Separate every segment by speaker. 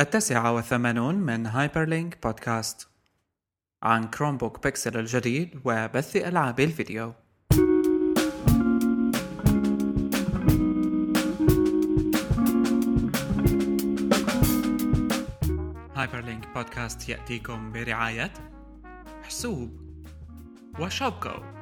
Speaker 1: التاسعة والثمانون من هايبرلينك بودكاست عن كروم بوك بيكسل الجديد وبث ألعاب الفيديو. هايبرلينك بودكاست يأتيكم برعاية حسوب وشوبكو.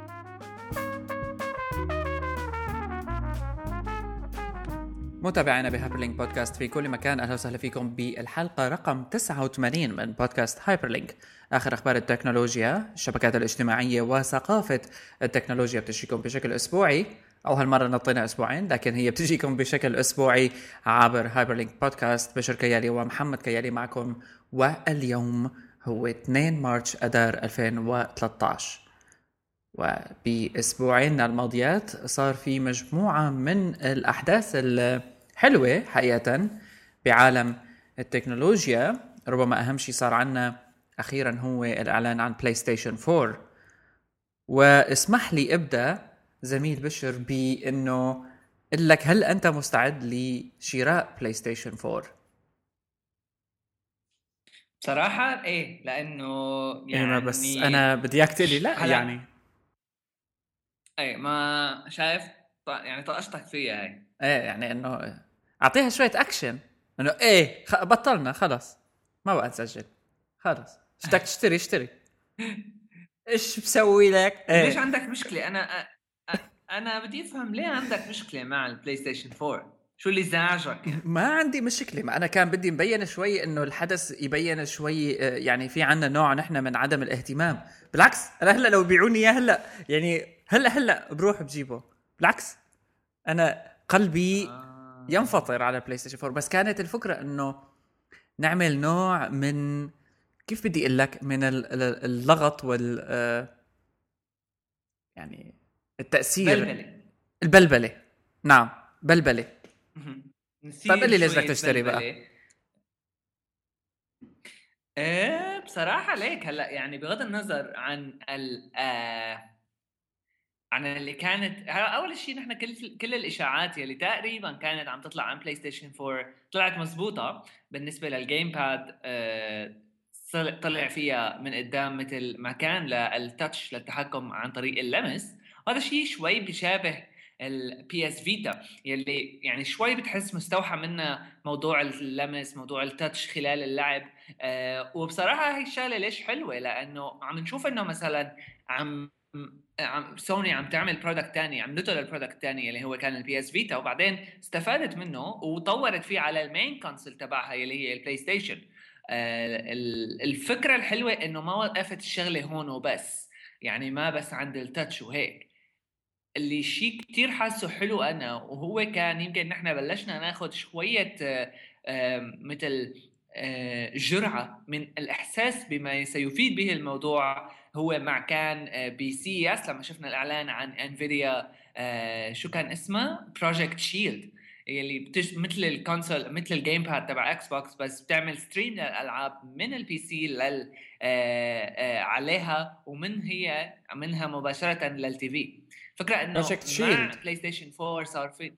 Speaker 1: متابعينا بهايبرلينك بودكاست في كل مكان. أهلا وسهلا فيكم بالحلقة. رقم 89 من بودكاست هايبرلينك آخر أخبار التكنولوجيا. الشبكات الاجتماعية وثقافة التكنولوجيا بتجيكم بشكل أسبوعي. أو هالمرة نطينا أسبوعين لكن هي بتجيكم بشكل أسبوعي عبر هايبرلينك بودكاست بشر كيالي ومحمد. كيالي معكم. واليوم هو 2 مارس اذار 2013 وبأسبوعين الماضيات صار في مجموعة من الأحداث الحلوه حقيقه بعالم التكنولوجيا. ربما أهم شيء صار عنا أخيرا هو الإعلان عن بلاي ستيشن 4 واسمح لي أبدأ زميل بشر بإنه أقول لك هل أنت مستعد لشراء بلاي ستيشن 4
Speaker 2: بصراحة إيه لأنه
Speaker 1: يعني
Speaker 2: يعني
Speaker 1: بس أنا بدي إياك تقول لي لا
Speaker 2: هلا-
Speaker 1: يعني.
Speaker 2: إيه ما شايف يعني طقشتك فيها هي.
Speaker 1: إيه يعني إنه أعطيها شوية أكشن. إنه إيه خ... بطلنا خلص ما بقى نسجل. خلص بدك تشتري؟ اشتري. إيش بسوي لك؟
Speaker 2: ليش
Speaker 1: إيه
Speaker 2: عندك مشكلة؟ أنا أ- أنا بدي أفهم ليه عندك مشكلة مع البلاي ستيشن 4 شو اللي زعجك يعني؟
Speaker 1: ما عندي مشكلة. ما أنا كان بدي مبين شوي إنه الحدث يبين شوي آه، يعني في عنا نوع نحن من عدم الاهتمام. بالعكس أنا هلأ لو بيعوني إياه هلأ يعني هلأ هلأ بروح بجيبه. بالعكس أنا قلبي
Speaker 2: آه.
Speaker 1: ينفطر على بلاي ستيشن 4 بس كانت الفكرة إنه نعمل نوع من كيف بدي أقول لك؟ من ال- ال- اللغط وال آه، يعني التأثير.
Speaker 2: بلبلة.
Speaker 1: البلبلة. نعم
Speaker 2: بلبلة.
Speaker 1: طيب قل لي ليش بدك تشتري بقى؟
Speaker 2: إيه بصراحة ليك هلأ يعني بغض النظر عن ال آه عن اللي كانت أول شيء نحن كل كل الإشاعات يلي تقريبا كانت عم تطلع عن PlayStation 4 طلعت مزبوطة بالنسبة لل game pad آه، طلع فيها من قدام مثل مكان لل touch للتحكم عن طريق اللمس. وهذا شيء شوي بيشابه ال PS Vita يلي يعني شوي بتحس مستوحى منها موضوع اللمس موضوع ال touch خلال اللعب. آه وبصراحة هي الشغلة ليش حلوة؟ لأنه عم نشوف إنه مثلا عم عم سوني عم تعمل product تاني عملته لل product تاني اللي هو كان ال PS Vita وبعدين استفادت منه وطورت فيه على ال main console تبعها اللي هي ال PlayStation آه، ال- الفكرة الحلوة إنه ما وقفت الشغلة هون وبس يعني ما بس عند ال touch وهيك. اللي شيء كتير حاسه حلو أنا وهو كان يمكن نحن بلشنا ناخذ شوية آه، مثل آه، جرعة من الإحساس بما سيفيد به الموضوع هو مع كان بي سي اس لما شفنا الإعلان عن انفيديا آه، شو كان اسمها بروجكت شيلد اللي بتش... مثل الكونسول مثل الجيم باد تبع إكس بوكس بس بتعمل ستريم للألعاب من البي سي لل آه، عليها ومن هي منها مباشرة للتي في فكرة
Speaker 1: إنه
Speaker 2: مع. بلاي ستيشن 4 صار في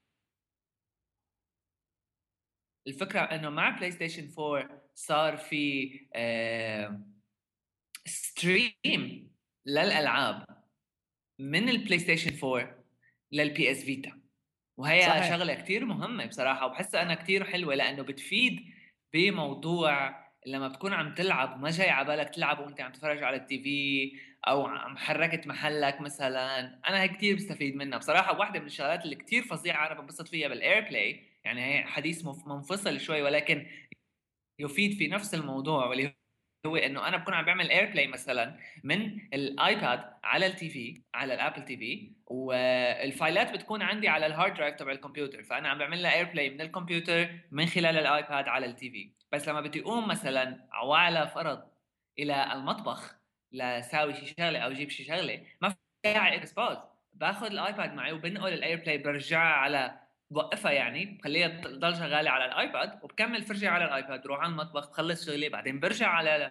Speaker 2: الفكرة إنه مع PlayStation 4 صار في آه stream للألعاب من ال PlayStation 4 لل PS Vita وهي
Speaker 1: صحيح.
Speaker 2: شغلة كتير مهمة بصراحة وبحسها أنا كتير حلوة لأنه بتفيد بموضوع لما بتكون عم تلعب وما جاي على بالك تلعب وأنت عم تتفرج على ال TV أو حركت محلك مثلا. أنا هي كتير بستفيد منها. بصراحة واحدة من الشغلات اللي كتير فظيعة أنا بنبسط فيها بال AirPlay يعني هي حديث منفصل شوي ولكن يفيد في نفس الموضوع واللي هو إنه أنا بكون عم بعمل AirPlay مثلا من ال iPad على ال TV على ال Apple TV والفايلات بتكون عندي على ال hard drive تبع الكمبيوتر. فأنا عم بعمل لها AirPlay من الكمبيوتر من خلال ال iPad على ال TV بس لما بدي أقوم مثلا وعلى فرض إلى المطبخ لساوي شي شغلة أو جيب شي شغلة. ما في داعي أكبس pause باخذ ال iPad معي وبنقل ال AirPlay برجعها على بوقفها يعني بخليها تضل شغالة على ال iPad وبكمل فرجة على ال iPad بروح على المطبخ بخلص شغلي بعدين برجع على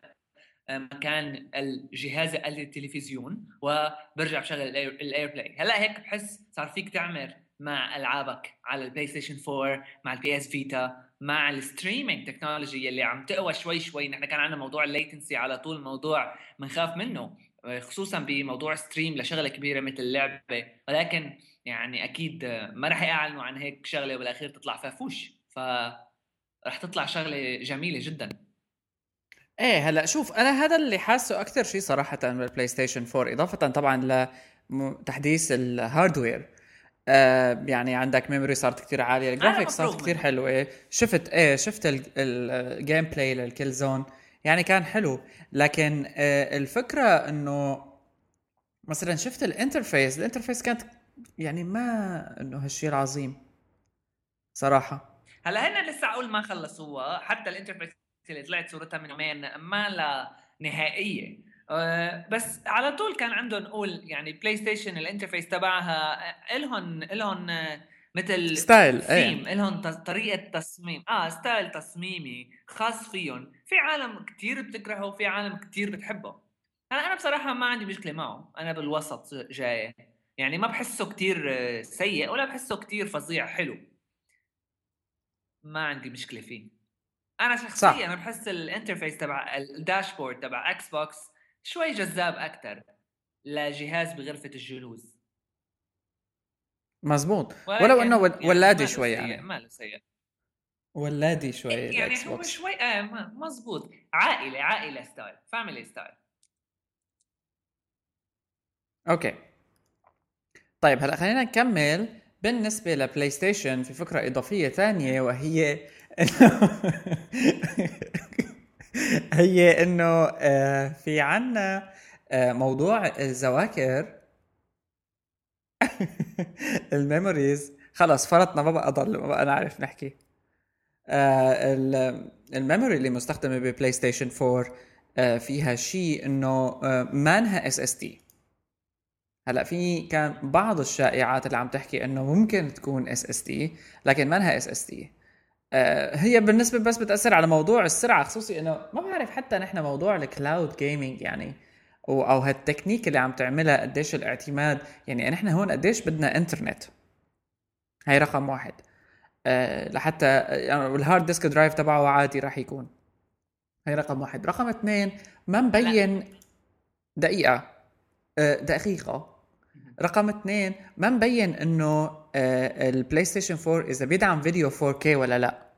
Speaker 2: مكان الجهاز التلفزيون وبرجع بشغل ال AirPlay هلا هيك بحس صار فيك تعمل مع ألعابك على ال PlayStation 4 مع ال PS Vita مع ال streaming technology اللي عم تقوى شوي شوي. نحن كان عندنا موضوع ال latency على طول موضوع بنخاف منه خصوصا بموضوع stream لشغلة كبيرة مثل اللعبة. ولكن يعني أكيد ما راح يعلنوا عن هيك شغلة وبالأخير تطلع فاشوش ف رح تطلع شغلة جميلة جدا.
Speaker 1: إيه هلأ شوف أنا هذا اللي حاسه أكثر شيء صراحة بال PlayStation 4 إضافة طبعا لتحديث ال hardware آه يعني عندك memory صارت كثير عالية. ال graphics صارت كثير حلوة. شفت إيه شفت ال gameplay لل Killzone يعني كان حلو. لكن آه الفكرة إنه مثلا شفت ال interface. ال interface كانت يعني ما إنه هالشيء العظيم صراحة.
Speaker 2: هلا هن لسه أقول ما خلصوها حتى ال interface اللي طلعت صورتها من يومين ما لها نهائية. بس على طول كان عندهم نقول يعني PlayStation ال interface تبعها الهم الهم مثل
Speaker 1: style
Speaker 2: theme الهم طريقة تصميم آه style تصميمي خاص فيهم. في عالم كتير بتكرهه وفي عالم كتير بتحبه. هلا أنا بصراحة ما عندي مشكلة معه. أنا بالوسط جاي. يعني ما بحسه كتير سيء ولا بحسه كتير فظيع حلو. ما عندي مشكلة فيه. أنا شخصيا صح. أنا بحس ال interface تبع ال dashboard تبع Xbox شوي جذاب أكثر لجهاز بغرفة الجلوس.
Speaker 1: مزبوط. ولو إنه يعني ولادي شوي يعني.
Speaker 2: ما له سيء.
Speaker 1: ولادي شوي
Speaker 2: يعني هو شوي آه مزبوط. عائلة عائلة style family style
Speaker 1: okay. طيب هلأ خلينا نكمل بالنسبة ل PlayStation في فكرة إضافية ثانية وهي هي إنه آه، في عنا آه، موضوع الذواكر ال memories. خلص فرطنا ما بقى ضل ما بقى نعرف نحكي. آه، ال memory اللي مستخدمة ب PlayStation 4 فيها شيء إنه مانها SSD هلأ في كان بعض الشائعات اللي عم تحكي إنه ممكن تكون SSD لكن ما لها SSD هي بالنسبة بس بتأثر على موضوع السرعة خصوصي إنه ما بعرف حتى نحن موضوع ال cloud gaming يعني أو هالتكنيك اللي عم تعملها قديش الاعتماد يعني نحن هون قديش بدنا انترنت هي رقم واحد. أه لحتى يعني ال hard disk drive تبعه عادي راح يكون. هي رقم واحد. رقم اثنين ما مبين دقيقة. أه دقيقة. رقم اثنين ما مبين إنه آه، ال PlayStation 4 إذا بيدعم فيديو 4K ولا لا.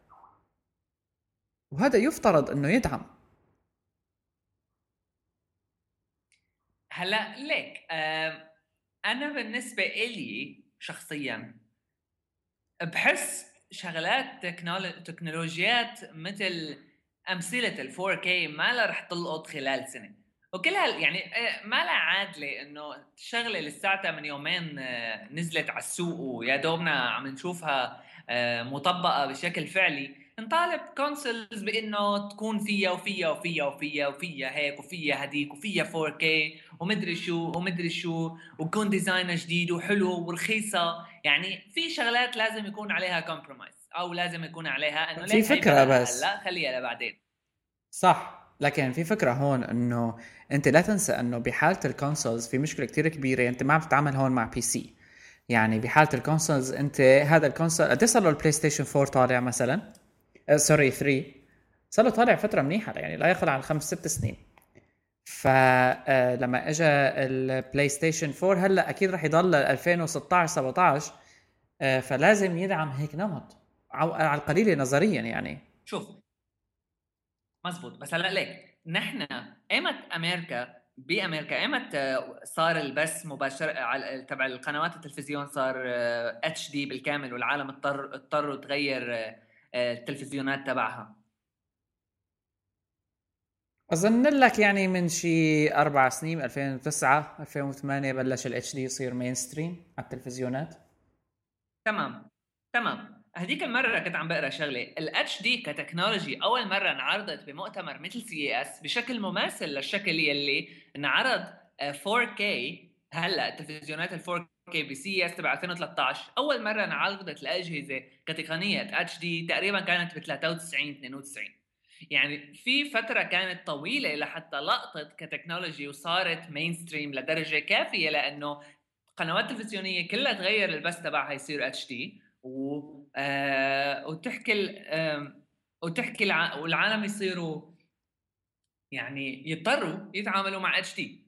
Speaker 1: وهذا يفترض إنه يدعم.
Speaker 2: هلا ليك آه أنا بالنسبة إلي شخصيا بحس شغلات تكنولوجيات مثل أمثلة ال 4K ما رح تلقط خلال سنة. وكل هال يعني آه، ما لها عادلة إنه الشغله لساتها من يومين آه، نزلت على السوق ويا دوبنا عم نشوفها آه، مطبقة بشكل فعلي. نطالب كونسولز بإنه تكون فيها وفيها وفيها وفيها وفيها هيك وفيها هديك وفيها 4K ومدري شو ومدري شو ويكون design ها جديد وحلو ورخيصة. يعني في شغلات لازم يكون عليها compromise أو لازم يكون عليها إنه
Speaker 1: في فكرة بس.
Speaker 2: لا خليها لبعدين.
Speaker 1: صح. لكن في فكرة هون إنه أنت لا تنسى إنه بحالة ال consoles في مشكلة كتير كبيرة أنت ما عم تتعامل هون مع PC يعني بحالة ال consoles أنت هذا ال console قد صار له البلاي ستيشن 4 طالع مثلا؟ آه sorry 3 صار له طالع فترة منيحة يعني لا يقل عن خمس ست سنين. فلما آه، اجى البلاي ستيشن 4 هلأ أكيد رح يضل 2016 17 آه فلازم يدعم هيك نمط على القليله نظريا يعني.
Speaker 2: شوف مزبوط بس هلأ ليك نحن ايمت أمريكا بامريكا ايمت صار البث مباشر تبع القنوات التلفزيون صار HD بالكامل والعالم اضطر اضطروا تغير آه، التلفزيونات تبعها.
Speaker 1: أظن لك يعني من شي أربع سنين 2009 2008 بلش ال HD يصير mainstream على التلفزيونات؟
Speaker 2: تمام تمام. هذيك المره كنت عم بقرأ شغلة؟ ال HD كتكنولوجي أول مرة انعرضت بمؤتمر مثل CES بشكل مماثل للشكل يلي انعرض 4K هلأ التلفزيونات ال 4K ب CES تبع 2013 أول مرة انعرضت الاجهزه كتقنية HD تقريبا كانت ب 93 92 يعني في فترة كانت طويلة لحتى لقطت كتكنولوجي وصارت mainstream لدرجة كافية لأنه قنوات تلفزيونية كلها تغير البث تبعها يصير HD و آه وتحكي وتحكي الع... والعالم يصيروا يعني يضطروا يتعاملوا مع HD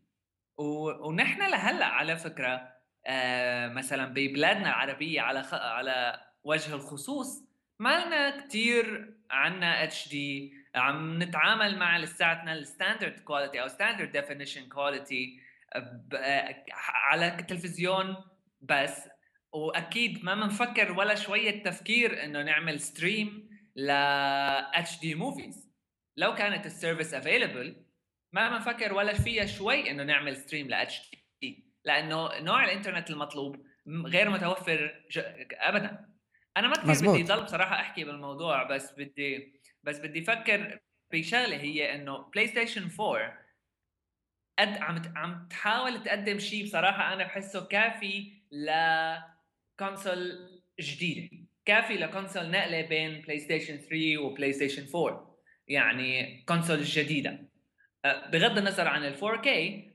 Speaker 2: ونحن لهلأ على فكرة آه مثلا ببلادنا العربية على خ... على وجه الخصوص ما لنا كثير عنا HD عم نتعامل مع لساتنا ال standard quality أو standard definition quality على التلفزيون بس. وأكيد ما بنفكر ولا شوية تفكير إنه نعمل stream ل HD movies لو كانت ال service available ما بنفكر ولا فيها شوي إنه نعمل stream ل HD لأنه نوع الإنترنت المطلوب غير متوفر ابدا. أنا ما كثير بدي ضل بصراحة أحكي بالموضوع بس بدي بس بدي أفكر بشغلة هي إنه بلاي ستيشن 4 قد عم عم تحاول تقدم شيء بصراحة أنا بحسه كافي ل console جديدة. كافي ل console نقلة بين بلاي ستيشن 3 وبلاي ستيشن 4 يعني console جديدة. أه، بغض النظر عن ال 4K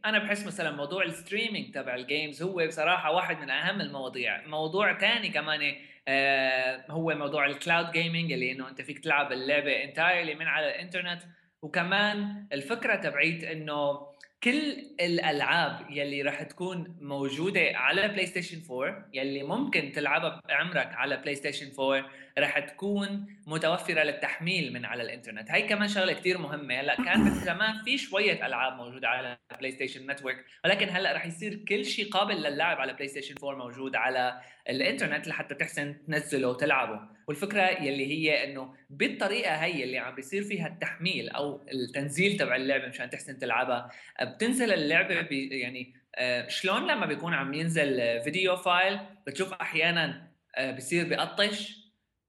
Speaker 2: أنا بحس مثلا موضوع ال streaming تبع ال games هو بصراحة واحد من أهم المواضيع. موضوع ثاني كمان آه هو موضوع ال cloud gaming اللي إنه أنت فيك تلعب اللعبة entirely من على الإنترنت. وكمان الفكرة تبعيت إنه كل الألعاب يلي راح تكون موجودة على بلاي ستيشن 4 يلي ممكن تلعبها بعمرك على بلاي ستيشن 4 راح تكون متوفرة للتحميل من على الإنترنت. هاي كمان شغلة كثير مهمة. هلأ كان زمان في شوية ألعاب موجودة على بلاي ستيشن نتورك ولكن هلأ راح يصير كل شيء قابل للعب على بلاي ستيشن 4 موجود على الإنترنت لحتى تحسن تنزله وتلعبه. والفكرة يلي هي إنه بالطريقة هي اللي عم بيصير فيها التحميل أو التنزيل تبع اللعبة مشان تحسن تلعبها بتنزل اللعبة يعني آه، شلون لما بيكون عم ينزل فيديو فايل بتشوف أحيانا آه، بصير بقطش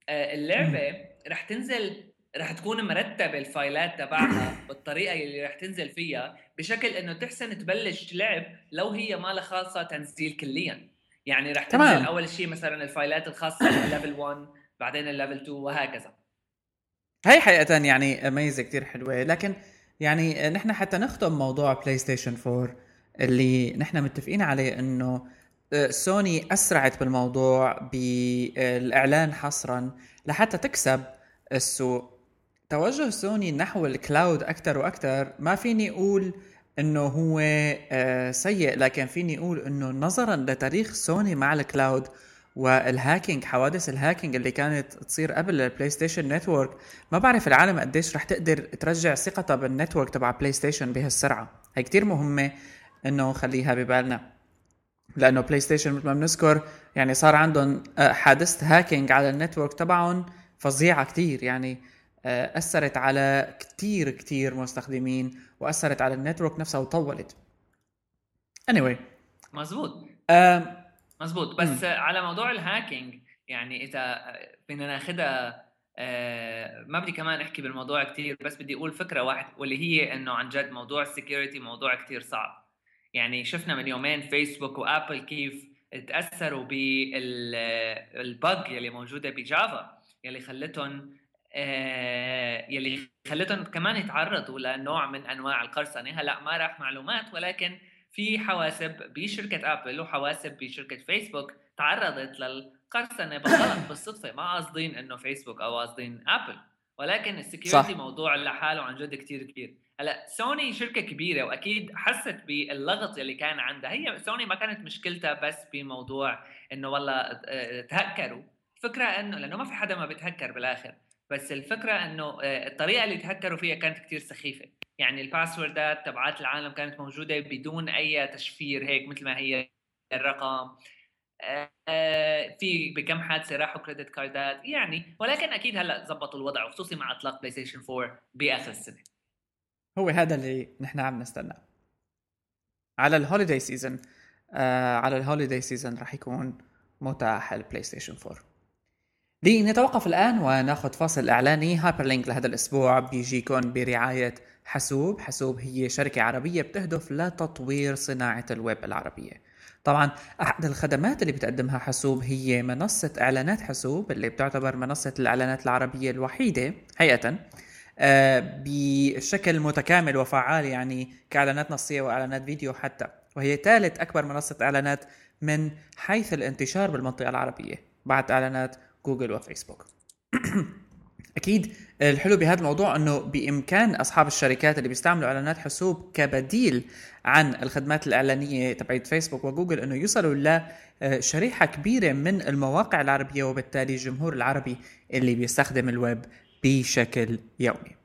Speaker 2: آه، اللعبة رح تنزل رح تكون مرتبة الفايلات تبعها بالطريقة اللي رح تنزل فيها بشكل إنه تحسن تبلش لعب لو هي ما لها خاصة تنزيل كليا. يعني رح تنزل تمام. أول شيء مثلا الفايلات الخاصة بال level 1 بعدين ال level 2 وهكذا.
Speaker 1: هي حقيقة يعني ميزه كثير حلوة. لكن يعني نحن حتى نختم موضوع بلاي ستيشن 4 اللي نحن متفقين عليه إنه آه، سوني أسرعت بالموضوع بالإعلان حصرا لحتى تكسب السوق. توجه سوني نحو ال cloud أكثر وأكثر ما فيني أقول إنه هو آه، سيء. لكن فيني أقول إنه نظرا لتاريخ سوني مع ال cloud وال hacking حوادث ال hacking اللي كانت تصير قبل البلاي ستيشن نتورك ما بعرف العالم قديش رح تقدر ترجع ثقتها بال network تبع بلاي ستيشن بهالسرعة. هي كتير مهمة إنه نخليها ببالنا. لأنه بلاي ستيشن مثل ما بنذكر يعني صار عندهم آه، حادثة hacking على ال network تبعهم فظيعة كتير. يعني آه، أثرت على كتير كتير مستخدمين. وأثرت على ال network نفسها وطولت. Anyway.
Speaker 2: مزبوط آه مزبوط بس م. على موضوع ال hacking يعني إذا بدنا ناخذها آه ما بدي كمان أحكي بالموضوع كثير بس بدي أقول فكرة واحدة واللي هي إنه عن جد موضوع ال security موضوع كثير صعب. يعني شفنا من يومين فيسبوك وآبل كيف تأثروا بال bug يلي موجودة بجافا يلي خلتهم آه يلي خلتهم كمان يتعرضوا لنوع من أنواع القرصنه هلأ ما راح معلومات ولكن في حواسب بشركة آبل وحواسب بشركة فيسبوك تعرضت للقرصنه بالغلط بالصدفة ما قاصدين إنه فيسبوك أو قاصدين آبل. ولكن ال security موضوع لحاله عن جد كثير كبير. هلأ سوني شركة كبيرة وأكيد حست باللغط اللي كان عندها. هي سوني ما كانت مشكلتها بس بموضوع إنه والله آه، تهكروا. الفكرة إنه لأنه ما في حدا ما بيتهكر بالآخر. بس الفكرة إنه آه، الطريقة اللي تهكروا فيها كانت كثير سخيفة. يعني الباسوردات تبعات العالم كانت موجودة بدون أي تشفير هيك مثل ما هي الرقم. آه، في بكم حادثة راحوا credit كاردات يعني ولكن أكيد هلأ زبطوا الوضع وخصوصي مع إطلاق بلاي ستيشن 4 بآخر السنة.
Speaker 1: هو هذا اللي نحن عم نستناه على ال holiday season آه على ال holiday season راح يكون متاح البلاي ستيشن 4 لنتوقف الآن وناخذ فاصل إعلاني هايبر لينك لهذا الأسبوع. بيجيكم برعاية حاسوب. حاسوب هي شركة عربية بتهدف لتطوير صناعة الويب العربية. طبعا أحد الخدمات اللي بتقدمها حاسوب هي منصة إعلانات حاسوب اللي بتعتبر منصة الإعلانات العربية الوحيدة حقيقة آه، بشكل متكامل وفعال يعني كإعلانات نصية وإعلانات فيديو حتى. وهي ثالث أكبر منصة إعلانات من حيث الانتشار بالمنطقة العربية. بعد إعلانات جوجل وفيسبوك أكيد الحلو بهذا الموضوع إنه بإمكان أصحاب الشركات اللي بيستعملوا إعلانات حاسوب كبديل عن الخدمات الإعلانية تبعت فيسبوك وجوجل إنه يوصلوا لشريحه كبيرة من المواقع العربية وبالتالي الجمهور العربي اللي بيستخدم الويب بشكل يومي.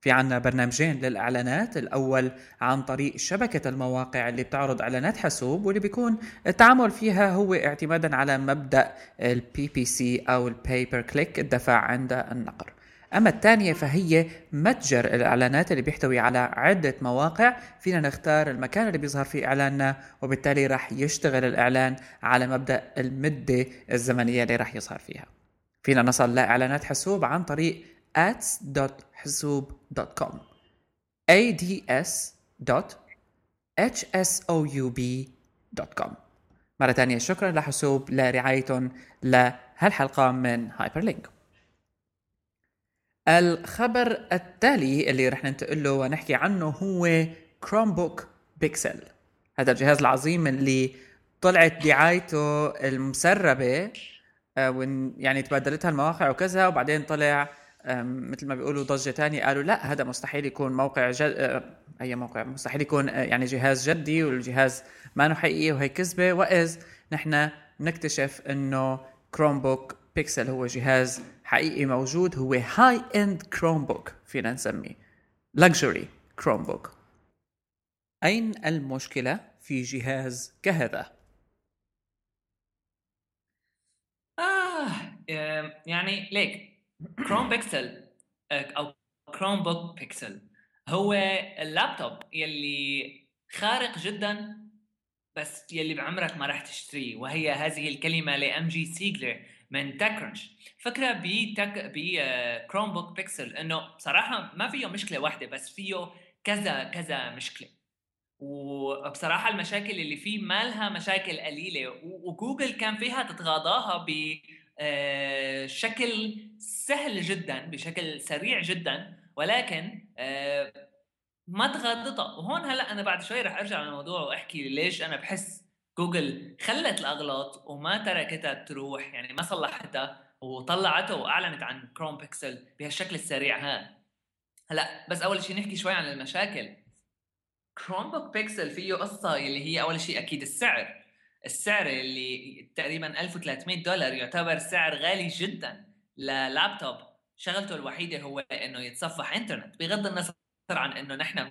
Speaker 1: في عنا برنامجين للإعلانات الأول عن طريق شبكة المواقع اللي بتعرض إعلانات حاسوب واللي بيكون التعامل فيها هو اعتمادا على مبدأ ال PPC أو ال pay per click الدفع عند النقر. أما الثانية فهي متجر الإعلانات اللي بيحتوي على عدة مواقع. فينا نختار المكان اللي بيظهر فيه إعلاننا وبالتالي راح يشتغل الإعلان على مبدأ المدة الزمنية اللي راح يظهر فيها. فينا نصل لإعلانات حاسوب عن طريق ads.hsoub.com ads.hsoub.com مرة ثانية شكرا لحسوب لرعايتهم لهالحلقة من هايبر لينك الخبر التالي اللي رح ننتقل له ونحكي عنه هو كروم بوك بيكسل هذا الجهاز العظيم اللي طلعت دعايته المسربة آه، يعني تبادلتها المواقع وكذا وبعدين طلع مثل ما بيقولوا ضجة تانية قالوا لا هذا مستحيل يكون موقع جد آه، أي موقع مستحيل يكون آه، يعني جهاز جدي والجهاز ما حقيقي وهي كذبة وإذ نحن نكتشف إنه كروم بوك بيكسل هو جهاز حقيقي موجود هو high end كروم بوك فينا نسميه luxury كروم بوك أين المشكلة في جهاز كهذا؟
Speaker 2: آه يعني ليك كروم بيكسل أو كروم بوك بيكسل هو اللابتوب يلي خارق جدا بس يلي بعمرك ما راح تشتريه وهي هذه الكلمة لإم جي سيجلر من تك كرنش فكرة بتك بكروم بوك بيكسل إنه بصراحة ما فيه مشكلة واحدة بس فيه كذا كذا مشكلة. وبصراحة المشاكل اللي فيه ما لها مشاكل قليلة وجوجل كان فيها تتغاضاها بشكل آه، سهل جدا بشكل سريع جدا ولكن آه، ما تغطى وهون هلأ أنا بعد شوي رح أرجع للموضوع وأحكي ليش أنا بحس جوجل خلت الأغلاط وما تركتها تروح يعني ما صلحتها وطلعته وأعلنت عن كروم بيكسل بهالشكل السريع هذا. هلأ بس أول شيء نحكي شوي عن المشاكل. كروم بوك بيكسل فيه قصة اللي هي أول شيء أكيد السعر. السعر اللي تقريبا 1300 دولار يعتبر سعر غالي جدا للابتوب شغلته الوحيدة هو إنه يتصفح إنترنت بغض النظر عن إنه نحن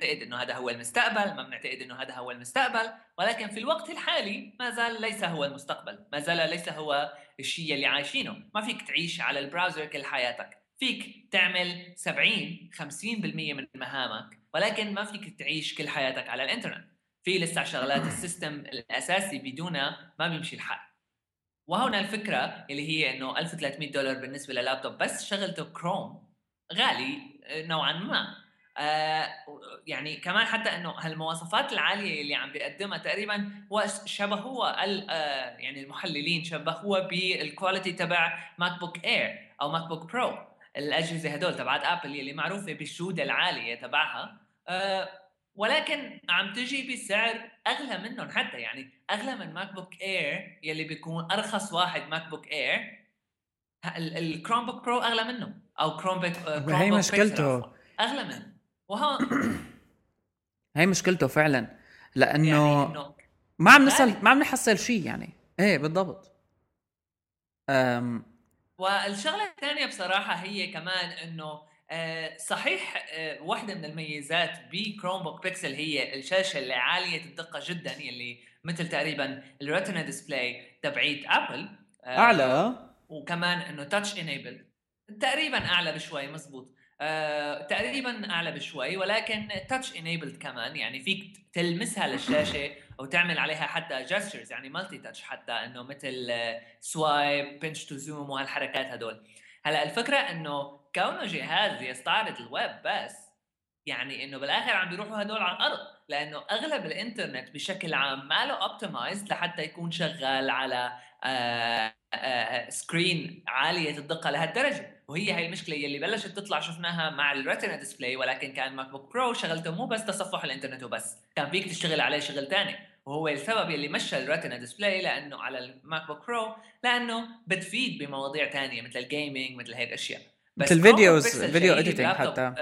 Speaker 2: بنعتقد إنه هذا هو المستقبل ما بنعتقد إنه هذا هو المستقبل ولكن في الوقت الحالي ما زال ليس هو المستقبل ما زال ليس هو الشيء اللي عايشينه. ما فيك تعيش على ال browser كل حياتك. فيك تعمل 70 50% من مهامك ولكن ما فيك تعيش كل حياتك على الإنترنت. في لسه شغلات ال system الأساسي بدونها ما بيمشي الحال. وهنا الفكرة اللي هي إنه 1300 دولار بالنسبة للابتوب بس شغلته كروم غالي آه، نوعا ما. آه يعني كمان حتى إنه هالمواصفات العالية اللي عم بيقدمها تقريبا هو شبهوها آه يعني المحللين شبهوها بال quality تبع ماك بوك اير أو ماك بوك برو الأجهزة هدول تبعت ابل اللي معروفة بالجوده العالية تبعها. آه ولكن عم تجي بسعر أغلى منهم حتى يعني أغلى من ماك بوك اير يلي بيكون أرخص واحد ماك بوك اير الكروم بوك برو أغلى منه أو كروم بوك
Speaker 1: هي مشكلته.
Speaker 2: أغلى منه. وها
Speaker 1: هي مشكلته فعلا لأنه يعني ما عم نصل ما عم نحصل شيء يعني. إيه بالضبط.
Speaker 2: أم... والشغلة الثانية بصراحة هي كمان إنه صحيح آه، واحدة من الميزات بكروم بوك بيكسل هي الشاشة اللي عالية الدقة جدا يلي مثل تقريبا ال retina display تبعيت ابل
Speaker 1: آه، أعلى.
Speaker 2: وكمان إنه touch enabled تقريبا أعلى بشوي مزبوط. آه، تقريبا أعلى بشوي ولكن touch enabled كمان. يعني فيك تلمسها للشاشة أو تعمل عليها حتى gestures يعني multi touch حتى إنه مثل swipe pinch to zoom وهالحركات هدول. هلأ الفكرة إنه كونه جهاز يستعرض الويب بس يعني إنه بالآخر عم بيروحوا هدول على الأرض لأنه أغلب الإنترنت بشكل عام ما له optimized لحتى يكون شغال على آآ آآ screen عالية الدقة لهالدرجة. وهي هي المشكلة يلي بلشت تطلع شفناها مع ال retina display ولكن كان ماك بوك برو شغلته مو بس تصفح الإنترنت وبس كان فيك تشتغل عليه شغل ثاني وهو السبب اللي مشى ال retina display لأنه على الماك بوك برو لأنه بتفيد بمواضيع ثانية مثل ال gaming مثل هيك أشياء.
Speaker 1: بس ال videos video editing حتى.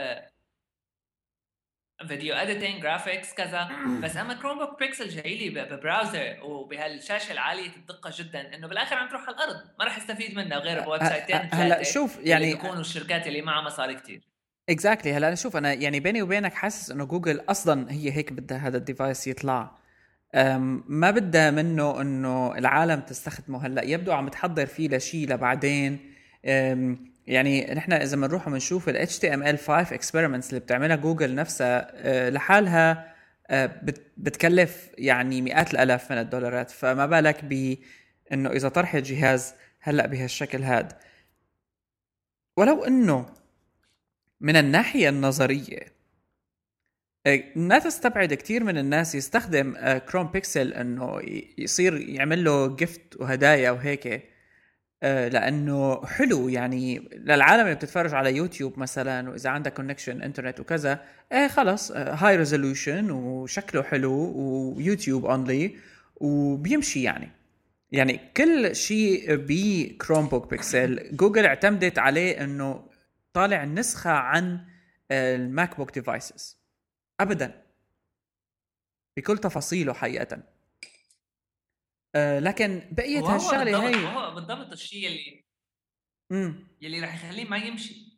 Speaker 2: video editing graphics كذا. بس أما كروم بوك بيكسل جاي لي ب browser وبهالشاشة العالية الدقه جدا إنه بالآخر عم تروح على الأرض. ما راح استفيد منها غير ب website
Speaker 1: ين هلأ شوف يعني
Speaker 2: يكونوا الشركات اللي معها مصاري كثير
Speaker 1: exactly exactly. هلأ شوف أنا يعني بيني وبينك حاسس إنه جوجل أصلا هي هيك بدها هذا ال device يطلع. ما بدها منه إنه العالم تستخدمه هلأ. يبدو عم تحضر فيه لشيء لبعدين. يعني نحن إذا بنروح وبنشوف ال HTML5 experiments اللي بتعملها جوجل نفسها أه، لحالها أه، بتكلف يعني مئات الألاف من الدولارات. فما بالك ب إنه إذا طرحت جهاز هلأ بهالشكل هاد. ولو إنه من الناحية النظرية ما تستبعد كثير من الناس يستخدم Chrome Pixel إنه يصير يعمل له gift وهدايا وهيك آه، لأنه حلو. يعني للعالم اللي بتتفرج على يوتيوب مثلا وإذا عندك connection انترنت وكذا إيه خلص هاي آه، resolution وشكله حلو ويوتيوب only وبيمشي يعني. يعني كل شيء ب Chromebook Pixel جوجل اعتمدت عليه إنه طالع نسخة عن ال MacBook devices ابدا. بكل تفاصيله حقيقه. آه، لكن بقية هالشغلة هي
Speaker 2: هو بالضبط الشيء اللي امم يلي راح يخليه ما يمشي.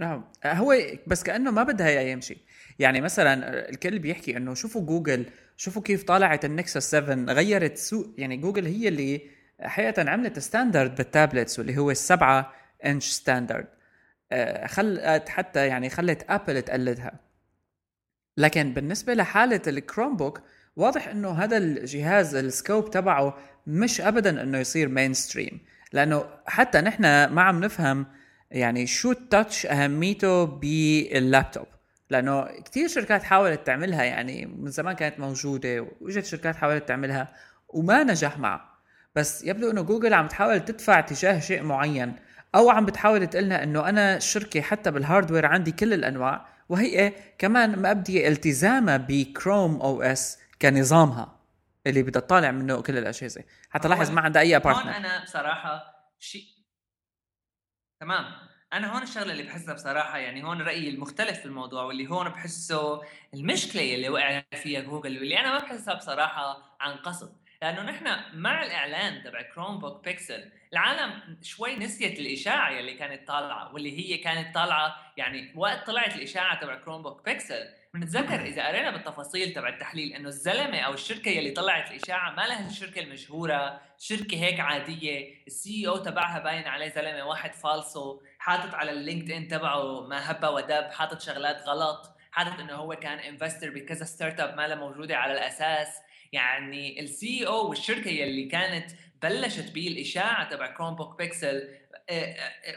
Speaker 1: نعم. آه، هو بس كأنه ما بدها إياه يمشي. يعني مثلا الكل بيحكي إنه شوفوا جوجل شوفوا كيف طلعت ال Nexus 7 غيرت سوق. يعني جوجل هي اللي حقيقه عملت standard بال tablets واللي هو السبعة inch standard آه، خلت حتى يعني خلت ابل تقلدها. لكن بالنسبة لحالة ال Chromebook واضح إنه هذا الجهاز ال scope تبعه مش ابدا إنه يصير mainstream لأنه حتى نحن ما عم نفهم يعني شو ال touch أهميته باللابتوب. لأنه كثير شركات حاولت تعملها يعني من زمان كانت موجودة وإجت شركات حاولت تعملها وما نجح معه. بس يبدو إنه جوجل عم تحاول تدفع تجاه شيء معين أو عم بتحاول تقلنا إنه أنا شركة حتى بال hardware عندي كل الأنواع وهي كمان مبديه التزامها ب Chrome OS كنظامها اللي بدها تطالع منه كل الأجهزة. حتى لاحظ ما عندها اي department
Speaker 2: هون أنا بصراحة شيء تمام. أنا هون الشغلة اللي بحسها بصراحة يعني هون رأيي المختلف في الموضوع واللي هون بحسه المشكلة اللي وقع فيها جوجل واللي أنا ما بحسها بصراحة عن قصد. لأنه نحن مع الإعلان تبع Chromebook Pixel العالم شوي نسيت الإشاعة اللي كانت طالعة واللي هي كانت طالعة يعني وقت طلعت الإشاعة تبع Chromebook Pixel بنتذكر إذا قرينا بالتفاصيل تبع التحليل إنه الزلمة أو الشركة يلي طلعت الإشاعة ما لها الشركة المشهورة شركة هيك عادية ال CEO تبعها باين عليه زلمة واحد فالسو حاطط على ال LinkedIn تبعه ما هب ودب حاطط شغلات غلط حاطط إنه هو كان investor بكذا startup ما موجودة على الأساس. يعني ال CEO والشركة يلي كانت بلشت بالاشاعه تبع Chromebook Pixel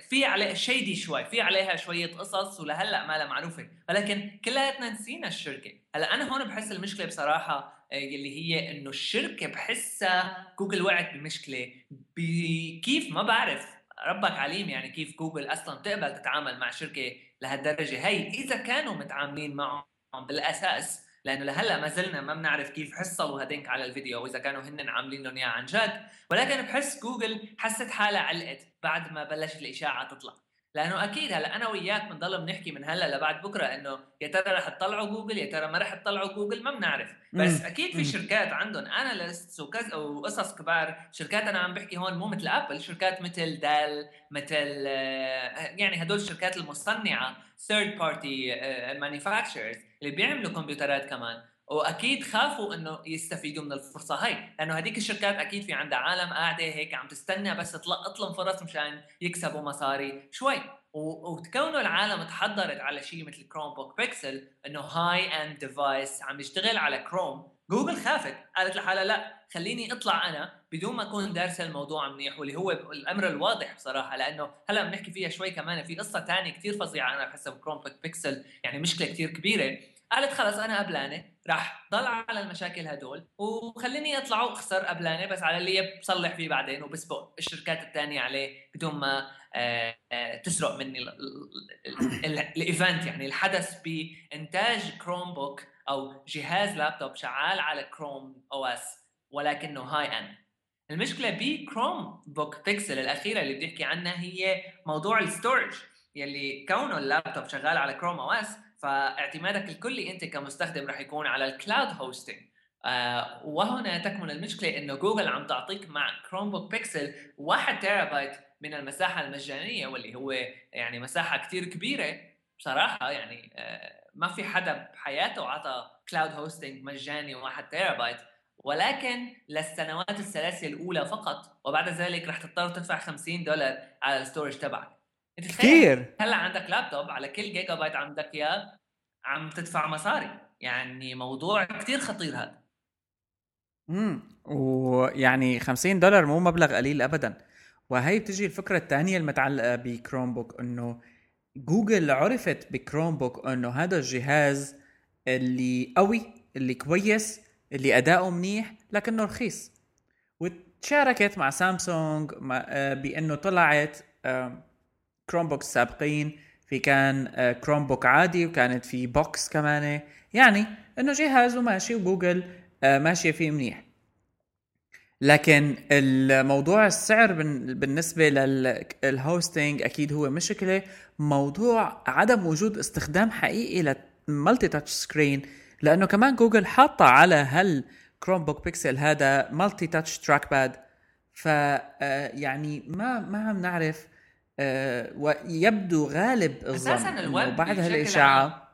Speaker 2: في عليه shady شوي في عليها شوية قصص ولهلأ ما لها معروفة. ولكن كلياتنا نسينا الشركة. هلأ أنا هون بحس المشكلة بصراحة آه، اللي هي إنه الشركة بحسها جوجل وقعت بمشكلة. بكيف ما بعرف. ربك عليم يعني كيف جوجل أصلا تقبل تتعامل مع شركة لهالدرجة. هي إذا كانوا متعاملين معهم بالأساس لأنه لهلأ ما زلنا ما بنعرف كيف حصلوا هدينك على الفيديو واذا كانوا هن عاملين لهم إياه عن جد. ولكن بحس جوجل حست حالها علقت بعد ما بلشت الإشاعة تطلع. لأنه أكيد هلا أنا وياك بنضل بنحكي من هلا لبعد بكرة إنه يا ترى رح تطلعوا جوجل يا ترى ما رح تطلعوا جوجل ما بنعرف. بس أكيد في شركات عندهم analysts وكذا وقصص كبار شركات أنا عم بحكي هون مو مثل ابل شركات مثل Dell مثل آه، يعني هدول الشركات المصنعة third party manufacturers اللي بيعملوا كمبيوترات كمان. وأكيد خافوا إنه يستفيدوا من الفرصة هاي لأنه هذيك الشركات أكيد في عندها عالم قاعدة هيك عم تستنى بس تلقط لهم فرص مشان يكسبوا مصاري شوي. وتكونوا العالم تحضرت على شيء مثل Chromebook Pixel إنه high-end device عم يشتغل على كروم جوجل خافت قالت لحالها لا خليني أطلع أنا بدون ما أكون دارس الموضوع منيح واللي هو الأمر الواضح بصراحة لأنه هلأ بنحكي فيها شوي كمان في قصة ثانية كثير فظيعة أنا بحسها ب Chrome Pixel يعني مشكلة كثير كبيرة. قالت خلص أنا قبلانة. راح ضل على المشاكل هدول. وخليني أطلع وأخسر قبلانة بس على اللي بصلح فيه بعدين وبسبق الشركات الثانية عليه بدون ما آه، آه، تسرق مني ال event يعني الحدث بإنتاج Chromebook أو جهاز لابتوب شغال على Chrome OS ولكنه high-end المشكلة ب Chromebook Pixel الأخيرة اللي بدي احكي عنها هي موضوع ال storage يلي كونه اللابتوب شغال على Chrome OS فاعتمادك الكلي انت كمستخدم راح يكون على ال cloud hosting آه وهنا تكمن المشكلة إنه جوجل عم تعطيك مع Chromebook Pixel 1 تيرا بايت من المساحة المجانية واللي هو يعني مساحة كثير كبيرة. بصراحة يعني آه ما في حدا بحياته عطى cloud hosting مجاني 1 تيرا بايت ولكن للسنوات الثلاثه الأولى فقط وبعد ذلك رح تضطر تدفع 50 دولار على ال storage تبعك.
Speaker 1: انت كثير
Speaker 2: هلأ عندك لابتوب على كل جيجا بايت عندك اياه عم تدفع مصاري. يعني موضوع كثير خطير هذا.
Speaker 1: امم ويعني 50 دولار مو مبلغ قليل ابدا. وهي بتجي الفكرة الثانية المتعلقة ب Chromebook إنه جوجل عرفت ب Chromebook إنه هذا الجهاز اللي قوي اللي كويس اللي أداؤه منيح لكنه رخيص. وتشاركت مع سامسونج آه، بإنه طلعت Chromebook سابقين في كان Chromebook عادي وكانت في box كمان. يعني إنه جهاز وماشي وجوجل آه، ماشية فيه منيح. لكن الموضوع السعر بالنسبة لل hosting أكيد هو مشكلة. موضوع عدم وجود استخدام حقيقي لل multi-touch screen. لأنه كمان جوجل حاطة على هال Chromebook Pixel هذا multi-touch trackpad ف يعني ما ما عم نعرف آه، ويبدو غالب
Speaker 2: الظن أساسا الويب
Speaker 1: بعد هالاشاعه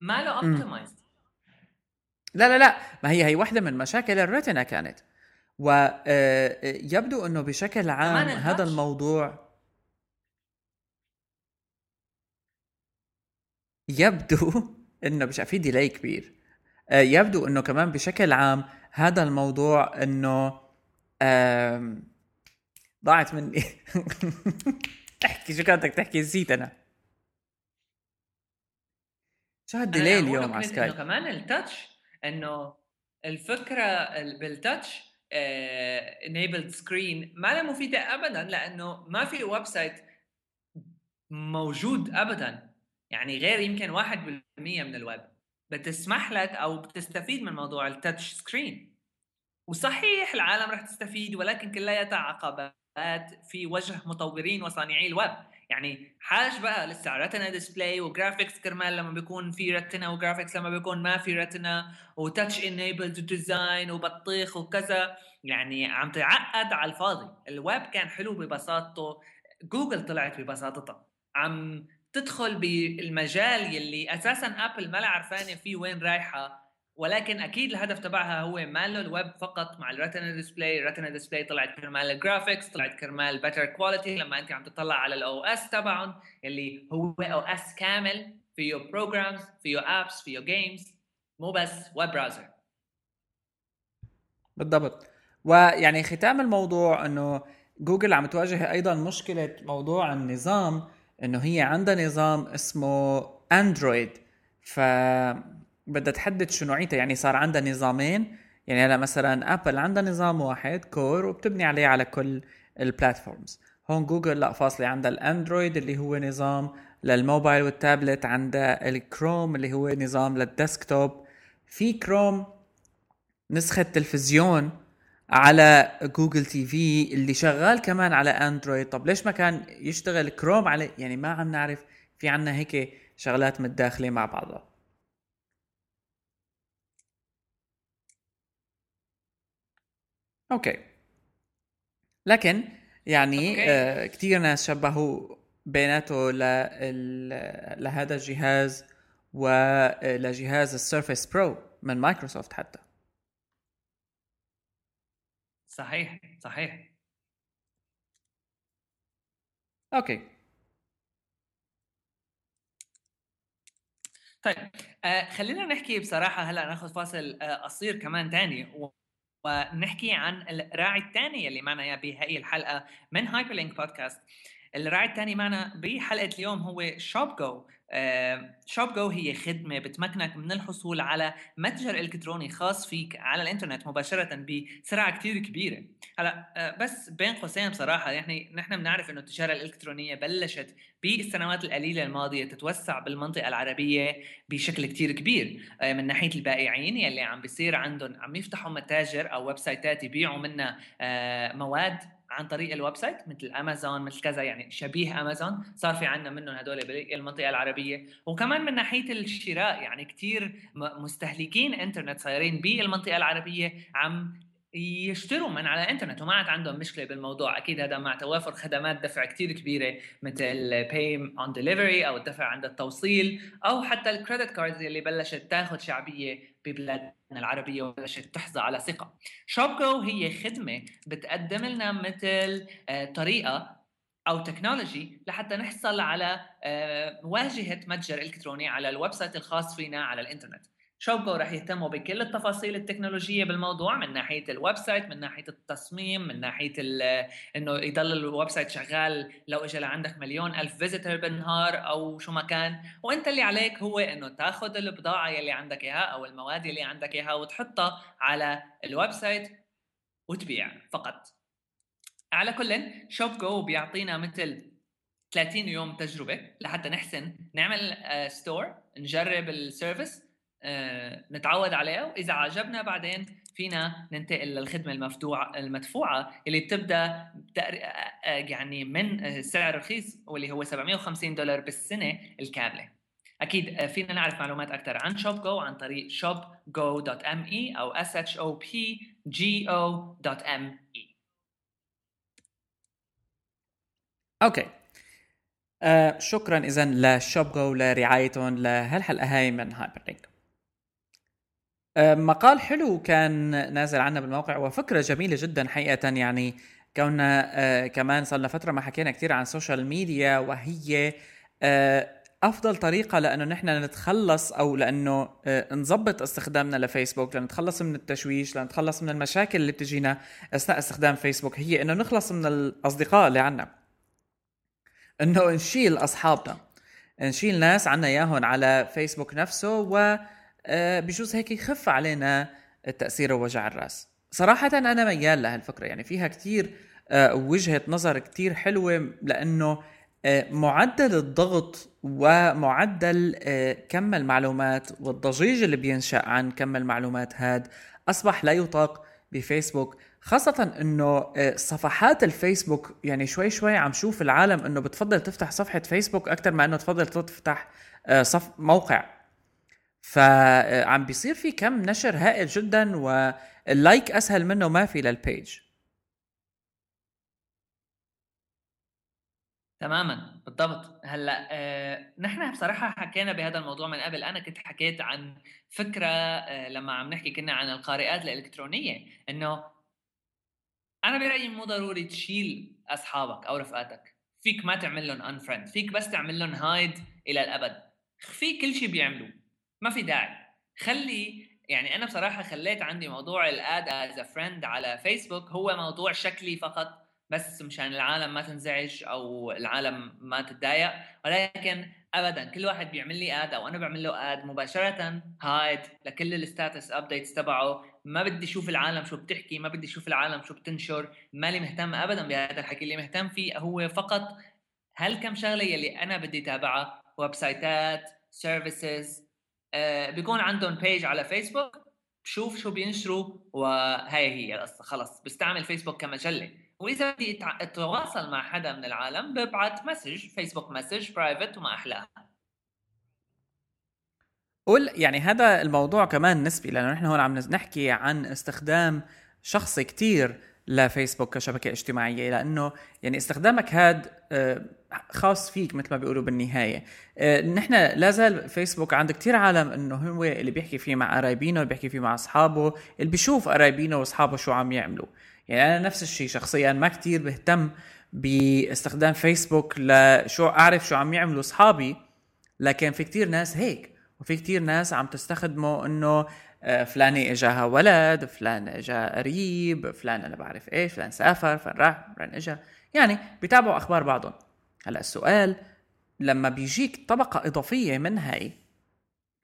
Speaker 2: ما له optimized
Speaker 1: لا لا لا ما هي هي واحدة من مشاكل ال Retina كانت. ويبدو آه، إنه بشكل عام هذا الموضوع يبدو إنه مش في delay كبير. آه، يبدو إنه كمان بشكل عام هذا الموضوع إنه ضاعت مني. احكي شو كانت تحكي؟ نسيت أنا. شو هال delay اليوم على سكاي
Speaker 2: كمان ال touch إنه الفكرة بال touch enabled screen ما لها مفيدة ابدا لأنه ما في website موجود ابدا. يعني غير يمكن 1% من الويب بتسمح لك أو بتستفيد من موضوع ال touch screen وصحيح العالم رح تستفيد ولكن كلياتها عقبات في وجه مطورين وصانعي الويب. يعني حاج بقى لسه Retina display و graphics كرمال لما بيكون في Retina و graphics لما بيكون ما في Retina و touch enabled design وبطيخ وكذا يعني عم تعقد على الفاضي. الويب كان حلو ببساطته. جوجل طلعت ببساطتها. عم تدخل بالمجال يلي أساسا ابل ما عرفانة فيه وين رايحة. ولكن أكيد الهدف تبعها هو ماله الويب فقط مع ال Retina display ال Retina display طلعت كرمال ال graphics طلعت كرمال better quality لما أنت عم تطلع على ال OS تبعهم اللي هو OS كامل فيه programs فيه apps فيه games مو بس web browser
Speaker 1: بالضبط. ويعني ختام الموضوع إنه جوجل عم تواجه أيضا مشكلة موضوع النظام إنه هي عندها نظام اسمه اندرويد ف بدها تحدد شو نوعيته يعني صار عندها نظامين. يعني هلا مثلا ابل عندها نظام واحد core وبتبني عليه على كل ال platforms هون جوجل لا فاصلة عندها الاندرويد اللي هو نظام لل mobile وال tablet عندها الكروم اللي هو نظام لل desktop. في كروم نسخة تلفزيون على Google TV اللي شغال كمان على اندرويد طب ليش ما كان يشتغل كروم على يعني ما عم نعرف في عنا هيك شغلات متداخلة مع بعضها. okay. لكن يعني okay. آه كثير ناس شبهوا بيناته لهذا الجهاز ولجهاز ال Surface Pro من مايكروسوفت حتى.
Speaker 2: صحيح صحيح.
Speaker 1: okay.
Speaker 2: طيب آه خلينا نحكي بصراحة هلأ ناخذ فاصل آه قصير كمان ثاني ونحكي عن الراعي الثاني اللي معنا إياه بهي الحلقة من هايبر لينك بودكاست الراعي الثاني معنا بحلقة اليوم هو شوب جو شوب جو هي خدمة بتمكنك من الحصول على متجر إلكتروني خاص فيك على الإنترنت مباشرة بسرعة كثير كبيرة. هلا آه، بس بين قوسين بصراحة يعني نحن بنعرف إنه التجارة الإلكترونية بلشت بالسنوات القليلة الماضية تتوسع بالمنطقة العربية بشكل كثير كبير. آه، من ناحية البائعين يلي عم بيصير عندهم عم يفتحوا متاجر أو website ات يبيعوا منها آه، مواد عن طريق ال website مثل امازون مثل كذا يعني شبيه امازون صار في عندنا منهم هدول بالمنطقة العربية. وكمان من ناحية الشراء يعني كثير مستهلكين انترنت صايرين بالمنطقة العربية عم يشتروا من على الانترنت وما عاد عندهم مشكلة بالموضوع. أكيد هذا مع توافر خدمات دفع كثير كبيرة مثل pay on delivery أو الدفع عند التوصيل أو حتى ال credit cards اللي بلشت تاخذ شعبية ببلادنا العربية وبلشت تحظى على ثقة. شوب جو هي خدمة بتقدم لنا مثل آه، طريقة أو تكنولوجي لحتى نحصل على آه، واجهه متجر إلكتروني على ال website الخاص فينا على الإنترنت. شوب جو رح يهتموا بكل التفاصيل التكنولوجية بالموضوع من ناحية ال website من ناحية التصميم من ناحية إنه يضل ال website شغال لو اجى لعندك مليون ألف visitor بالنهار أو شو ما كان. وأنت اللي عليك هو إنه تاخذ البضاعة يلي عندك إياها أو المواد يلي عندك إياها وتحطها على ال website وتبيع فقط. على كل شوب جو بيعطينا مثل 30 يوم تجربة لحتى نحسن نعمل store آه، نجرب ال service نتعود عليها وإذا عجبنا بعدين فينا ننتقل للخدمة المفتوعة المدفوعة اللي بتبدأ آه، آه، يعني من سعر رخيص واللي هو 750 دولار بالسنة الكاملة. أكيد فينا نعرف معلومات أكثر عن شوب جو عن طريق shopgo.me أو shopgo.me
Speaker 1: أوكي. آه شكرا اذا لشوب جو لرعايتهم لهالحلقة هاي من هايبرلينك آه، مقال حلو كان نازل عنا بالموقع وفكرة جميلة جدا حقيقة يعني كوننا آه، كمان صار لنا فترة ما حكينا كثير عن السوشيال ميديا وهي آه، أفضل طريقة لأنه نحن نتخلص أو لأنه نظبط استخدامنا لفيسبوك لنتخلص من التشويش لنتخلص من المشاكل اللي بتجينا أثناء استخدام فيسبوك. هي إنه نخلص من الأصدقاء اللي عنا. إنه نشيل أصحابنا نشيل ناس عنا إياهم على فيسبوك نفسه و آه، بجوز هيك يخف علينا التأثير ووجع الرأس. صراحة أنا ميال لهالفكرة يعني فيها كتير آه، وجهة نظر كتير حلوة لأنه آه، معدل الضغط ومعدل كم المعلومات والضجيج اللي بينشأ عن كم المعلومات هاد أصبح لا يطاق بفيسبوك. خاصة إنه صفحات الفيسبوك يعني شوي شوي عم شوف العالم إنه بتفضل تفتح صفحة فيسبوك أكثر ما إنه تفضل تفتح صف موقع. فعم بيصير في كم نشر هائل جدا واللايك أسهل منه ما في للبيج
Speaker 2: تماما بالضبط. هلأ آه، نحن بصراحة حكينا بهذا الموضوع من قبل. أنا كنت حكيت عن فكرة آه، لما عم نحكي كنا عن القارئات الإلكترونية إنه أنا برأيي مو ضروري تشيل أصحابك أو رفقاتك. فيك ما تعمل لهم unfriend فيك بس تعمل لهم hide إلى الأبد. خفي كل شيء بيعملوه. ما في داعي. خلي يعني أنا بصراحة خليت عندي موضوع ال add as friend على فيسبوك هو موضوع شكلي فقط بس مشان العالم ما تنزعج أو العالم ما تتضايق. ولكن ابدا كل واحد بيعمل لي add أو أنا بعمل له آد مباشرة hide لكل ال status updates تبعه. ما بدي أشوف العالم شو بتحكي ما بدي أشوف العالم شو بتنشر. مالي مهتم ابدا بهذا الحكي. اللي مهتم فيه هو فقط هالكم شغلة يلي أنا بدي أتابعها؟ ويب سايتات services بيكون عندهم page على فيسبوك بشوف شو بينشروا وهي هي. القصة خلص بستعمل فيسبوك كمجلة. وإذا بدي أتواصل مع حدا من العالم ببعث message فيسبوك message private وما أحلاها.
Speaker 1: قول يعني هذا الموضوع كمان نسبي لأنه نحن هون عم نحكي عن استخدام شخصي كتير لفيسبوك كشبكة اجتماعية لأنه يعني استخدامك هاد آه، خاص فيك مثل ما بيقولوا بالنهاية. آه، نحن لا زال فيسبوك عند كتير عالم إنه هو اللي بيحكي فيه مع قرايبينه اللي بيحكي فيه مع أصحابه اللي بيشوف قرايبينه وأصحابه شو عم يعملوا. يعني أنا نفس الشيء شخصيا ما كتير بهتم باستخدام فيسبوك لشو أعرف شو عم يعملوا أصحابي لكن في كتير ناس هيك وفي كتير ناس عم تستخدمه إنه آه، فلانة إجاها ولد فلان إجا قريب فلان أنا بعرف إيش فلان سافر فلان راح فلان إجا. يعني بيتابعوا أخبار بعضهم. هلا السؤال لما بيجيك طبقة إضافية من هاي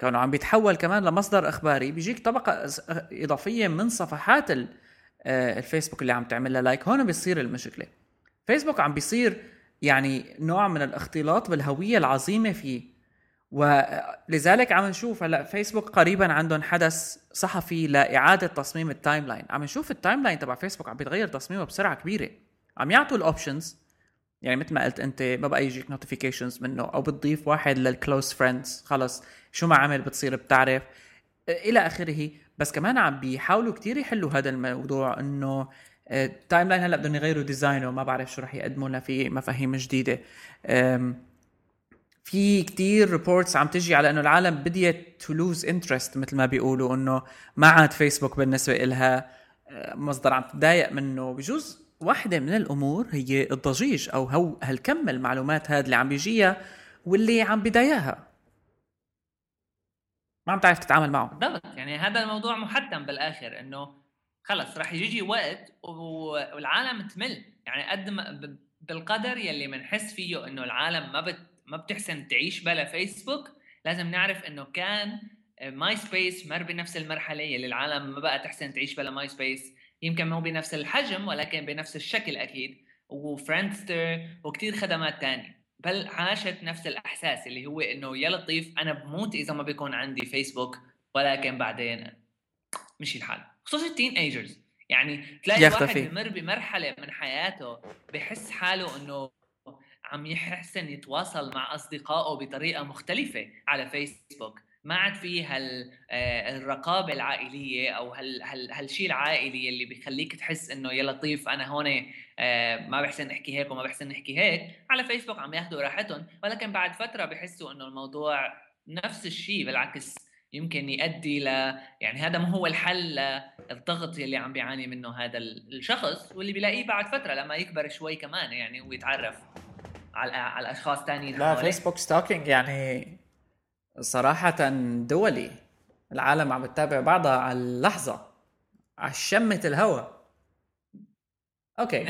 Speaker 1: كونه عم بيتحول كمان لمصدر إخباري بيجيك طبقة إضافية من صفحات آه، الفيسبوك اللي عم تعمل لها like هون بيصير المشكلة. فيسبوك عم بيصير يعني نوع من الاختلاط بالهوية العظيمة فيه. ولذلك عم نشوف هلا فيسبوك قريبا عندهم حدث صحفي لإعادة تصميم ال timeline. عم نشوف ال timeline تبع فيسبوك عم بيتغير تصميمه بسرعة كبيرة. عم يعطوا ال options يعني مثل ما قلت أنت ما بقى يجيك notifications منه أو بتضيف واحد لل close friends خلص. شو ما عمل بتصير بتعرف. إلى آخره. بس كمان عم بيحاولوا كتير يحلوا هذا الموضوع إنه ال timeline هلأ بدهم يغيروا design ه ما بعرف شو رح يقدموا لنا في مفاهيم جديدة. في كتير reports عم تجي على إنه العالم بديت to lose interest مثل ما بيقولوا إنه ما عاد فيسبوك بالنسبة لها آه، مصدر عم تتضايق منه. بجوز واحدة من الأمور هي الضجيج أو هو هالكم المعلومات هذا اللي عم بيجيها واللي عم بضايقها ما عم تعرف تتعامل معه
Speaker 2: بالضبط يعني هذا الموضوع محتم بالآخر إنه خلص رح يجي وقت والعالم تمل. يعني قد ما بالقدر يلي بنحس فيه إنه العالم ما بت ما بتحسن تعيش بلا فيسبوك لازم نعرف إنه كان ماي سبيس مر بنفس المرحلة يلي العالم ما بقى تحسن تعيش بلا ماي سبيس يمكن مو بنفس الحجم ولكن بنفس الشكل أكيد وفريندستر وكثير خدمات تانية. بل عاشت نفس الأحساس اللي هو إنه يا لطيف أنا بموت إذا ما بيكون عندي فيسبوك ولكن بعدين مشي الحال. خصوصا التين ايجرز يعني تلاقي واحد بمر بمرحلة من حياته بحس حاله إنه عم يحسن يتواصل مع أصدقائه بطريقة مختلفة على فيسبوك ما عاد في هال آه، الرقابة العائلية أو هال هال هالشيء العائلي اللي بيخليك تحس إنه يا لطيف أنا هون آه، ما بحسن احكي هيك وما بحسن احكي هيك على فيسبوك عم ياخذوا راحتهم ولكن بعد فترة بحسوا إنه الموضوع نفس الشيء بالعكس يمكن يؤدي ل يعني هذا ما هو الحل للضغط اللي عم بيعاني منه هذا الشخص واللي بيلاقيه بعد فترة لما يكبر شوي كمان يعني ويتعرف على على أشخاص ثانيين
Speaker 1: لا فيسبوك stalking يعني صراحة دولي العالم عم تتابع بعضها على اللحظة على شمة الهواء أوكي.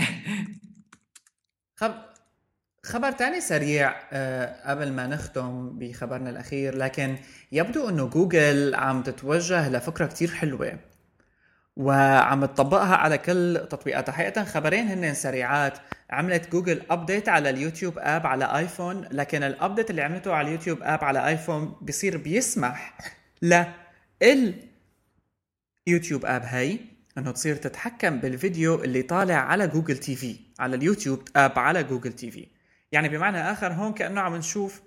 Speaker 1: خب... خبر تاني سريع أه قبل ما نختم بخبرنا الأخير لكن يبدو أنه جوجل عم تتوجه لفكرة كتير حلوة. وعم تطبقها على كل تطبيقاتها. حقيقة خبرين هن سريعات. عملت جوجل update على اليوتيوب app على ايفون لكن ال update اللي عملته على اليوتيوب app على ايفون بيصير بيسمح ل اليوتيوب app هي إنه تصير تتحكم بالفيديو اللي طالع على جوجل تي في على اليوتيوب app على جوجل تي في. يعني بمعنى آخر هون كأنه عم نشوف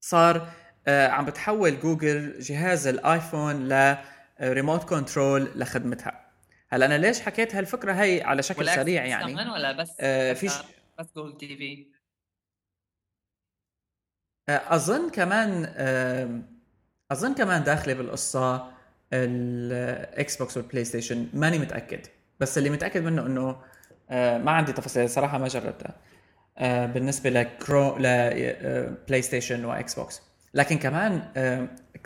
Speaker 1: صار آه عم بتحول جوجل جهاز الايفون ل remote control لخدمتها. هلا أنا ليش حكيت هالفكرة هي على شكل سريع يعني؟
Speaker 2: ولا بس آه فيش بس جوجل تي في
Speaker 1: أظن كمان آه أظن كمان داخلة بالقصة الاكس بوكس والبلاي ستيشن ماني متأكد. بس اللي متأكد منه إنه آه ما عندي تفاصيل صراحة ما جربتها. آه بالنسبة لكرو لبلاي ستيشن واكس بوكس لكن كمان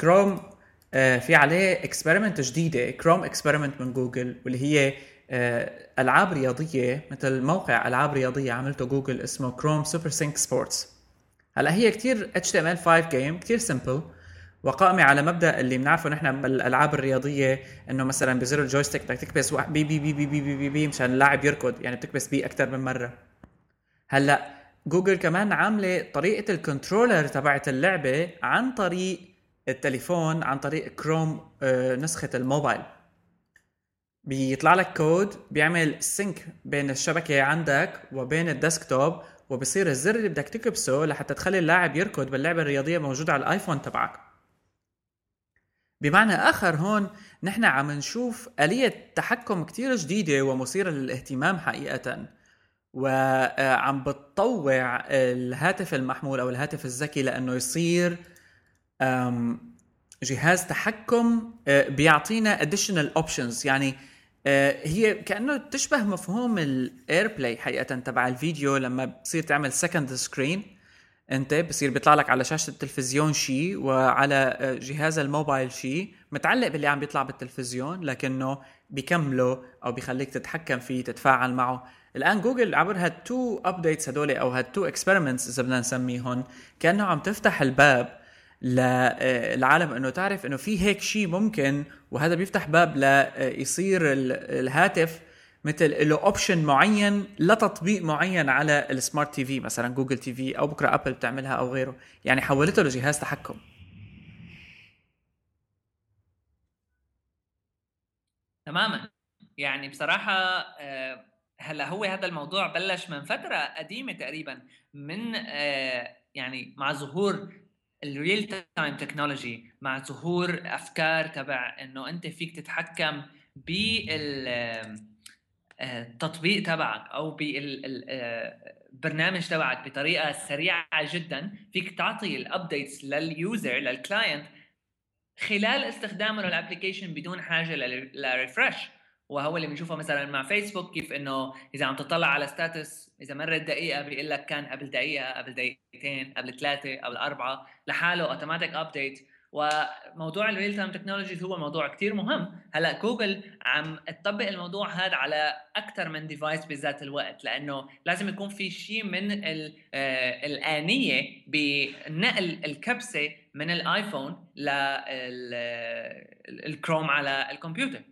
Speaker 1: كروم في عليه experiment جديدة كروم experiment من جوجل واللي هي آه، ألعاب رياضية مثل موقع ألعاب رياضية عملته جوجل اسمه كروم سوبر سينك سبورتس هلا هي كثير ال 5 game كثير simple وقائمة على مبدأ اللي بنعرفه نحن بالألعاب الرياضية إنه مثلا بزر ال joystick بدك تكبس B B B B B B, B, B مشان اللاعب يركض يعني بتكبس B أكثر من مرة. هلا جوجل كمان عاملة طريقة ال controller تبعت اللعبة عن طريق التليفون عن طريق كروم آه، نسخة الموبايل. بيطلع لك كود بيعمل sync بين الشبكة عندك وبين ال desktop وبصير الزر اللي بدك تكبسه لحتى تخلي اللاعب يركض باللعبة الرياضية موجودة على الآيفون تبعك. بمعنى آخر هون نحن عم نشوف آلية تحكم كتير جديدة ومثيرة للاهتمام حقيقة وعم بتطوع الهاتف المحمول أو الهاتف الذكي لأنه يصير جهاز تحكم آه، بيعطينا additional options. يعني آه، هي كأنه تشبه مفهوم ال AirPlay حقيقة تبع الفيديو. لما بتصير تعمل second screen أنت بصير بيطلع لك على شاشة التلفزيون شيء وعلى جهاز الموبايل شيء متعلق باللي عم بيطلع بالتلفزيون لكنه بيكمله أو بيخليك تتحكم فيه تتفاعل معه. الآن جوجل عبر هال two updates هدول أو هال two experiments إذا بدنا نسميهم كأنه عم تفتح الباب للعالم انه تعرف انه في هيك شيء ممكن وهذا بيفتح باب ليصير الهاتف مثل له option معين لتطبيق معين على ال smart TV مثلا جوجل TV أو بكرة ابل بتعملها أو غيره. يعني حولته لجهاز تحكم.
Speaker 2: تماما. يعني بصراحة آه، هلا هو هذا الموضوع بلش من فترة قديمة تقريبا من آه، يعني مع ظهور ال real-time technology مع ظهور أفكار تبع إنه أنت فيك تتحكم بال التطبيق تبعك أو بالبرنامج تبعك بطريقة سريعة جدا فيك تعطي ال updates لل user لل client خلال استخدامه لل application بدون حاجة ل refresh وهو اللي بنشوفه مثلا مع فيسبوك كيف إنه إذا عم تطلع على status إذا مرت دقيقة بيقول لك كان قبل دقيقة قبل دقيقتين قبل ثلاثة قبل أربعة لحاله automatic update وموضوع ال real-time technologies هو موضوع كثير مهم. هلأ جوجل عم تطبق الموضوع هذا على أكثر من device بذات الوقت لأنه لازم يكون في شيء من آه، الآنية بنقل الكبسة من الايفون للكروم على الكمبيوتر.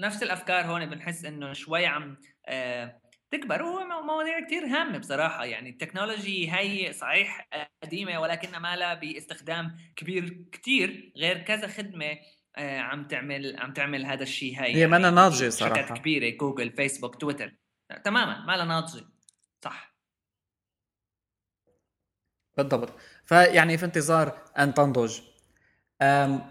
Speaker 2: فنفس الأفكار هون بنحس إنه شوي عم آه، تكبر. وهو مواضيع كثير هامة بصراحة. يعني التكنولوجي هي صحيح قديمة ولكنها ما لها باستخدام كبير كثير غير كذا خدمة آه، عم تعمل عم تعمل هذا الشيء هي.
Speaker 1: هي ما ناضجة صراحة. شركات
Speaker 2: كبيرة جوجل فيسبوك تويتر. تماما ما لها ناضجة. صح.
Speaker 1: بالضبط. فيعني في انتظار أن تنضج.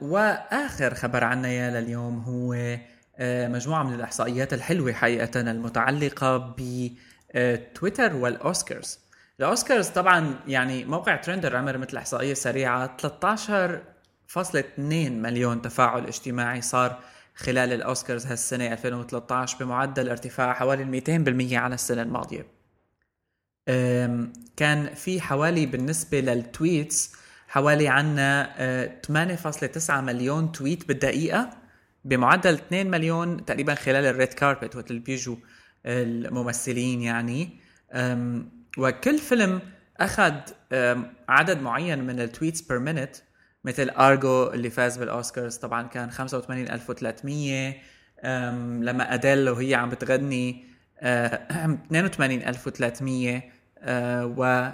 Speaker 1: وآخر خبر عنا يا لليوم هو آه، مجموعة من الإحصائيات الحلوة حقيقة المتعلقة بتويتر وال Oscars. ال Oscars طبعا يعني موقع ترندر عمل مثل إحصائية سريعة 13.2 مليون تفاعل اجتماعي صار خلال الأوسكارز هالسنة 2013 بمعدل ارتفاع حوالي 200% على السنة الماضية. كان في حوالي بالنسبة لل tweets حوالي عنا 8.9 آه، مليون tweet بالدقيقة. بمعدل 2 مليون تقريبا خلال ال red carpet وقت اللي بيجوا الممثلين يعني. وكل فيلم أخذ عدد معين من ال tweets per minute مثل أرجو اللي فاز بالأوسكارز طبعا كان 85300 لما أديل وهي عم بتغني 82300 و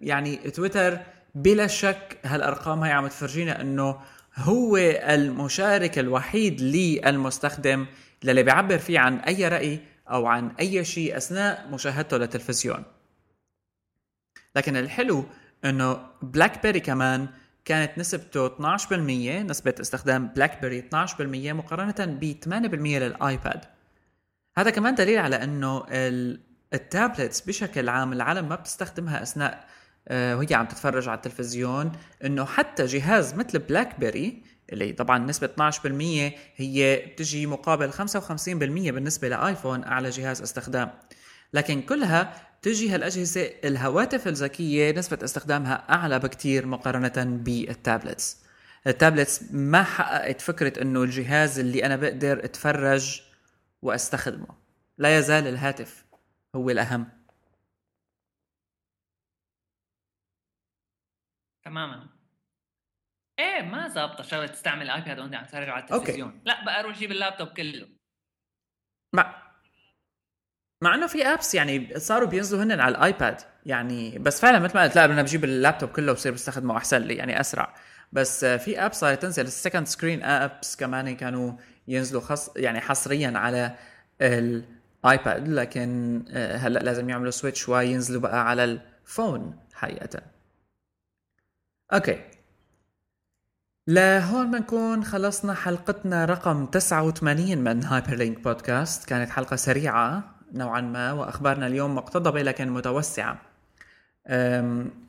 Speaker 1: يعني تويتر بلا شك هالأرقام هي عم تفرجينا إنه هو المشارك الوحيد للمستخدم للي بيعبر فيه عن أي رأي أو عن أي شيء أثناء مشاهدته للتلفزيون. لكن الحلو إنه بلاك بيري كمان كانت نسبته 12% نسبة استخدام بلاك بيري 12% مقارنة ب 8% للآيباد. هذا كمان دليل على إنه ال tablets بشكل عام العالم ما بتستخدمها أثناء آه، وهي عم تتفرج على التلفزيون إنه حتى جهاز مثل بلاك بيري اللي طبعا نسبة 12% هي بتجي مقابل 55% بالنسبة لآيفون أعلى جهاز استخدام. لكن كلها تجي هالأجهزة الهواتف الذكية نسبة استخدامها أعلى بكتير مقارنة بال tablets. ال tablets ما حققت فكرة إنه الجهاز اللي أنا بقدر أتفرج وأستخدمه. لا يزال الهاتف هو الأهم.
Speaker 2: تماما. إيه ما ظابطه شغلة تستعمل الايباد وأنت عم تتفرج على التلفزيون. okay. لا بقى أروح جيب اللابتوب كله.
Speaker 1: مع مع إنه في apps يعني صاروا بينزلوا هن على الآيباد. يعني بس فعلا مثل ما قلت لا بدنا بجيب اللابتوب كله وبصير بستخدمه أحسن لي يعني أسرع. بس في apps صارت تنزل. ال second screen apps كمان كانوا ينزلوا خص يعني حصريا على الآيباد. لكن آه، هلأ لازم يعملوا switch وينزلوا بقى على ال phone حقيقه. okay. لهون بنكون خلصنا حلقتنا رقم 89 من هايبر لينك بودكاست كانت حلقة سريعة نوعا ما وأخبارنا اليوم مقتضبة لكن متوسعة.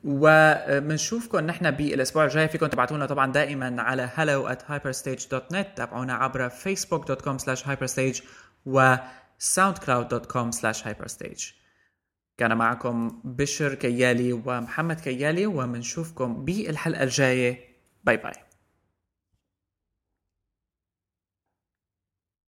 Speaker 1: وبنشوفكم نحن بالأسبوع الجاي. فيكم تبعتونا طبعا دائما على hello at hyperstage.net تابعونا عبر facebook.com slash hyperstage و soundcloud.com slash hyperstage. كان معكم بشر كيالي ومحمد كيالي ومنشوفكم بالحلقة الجاية. باي باي.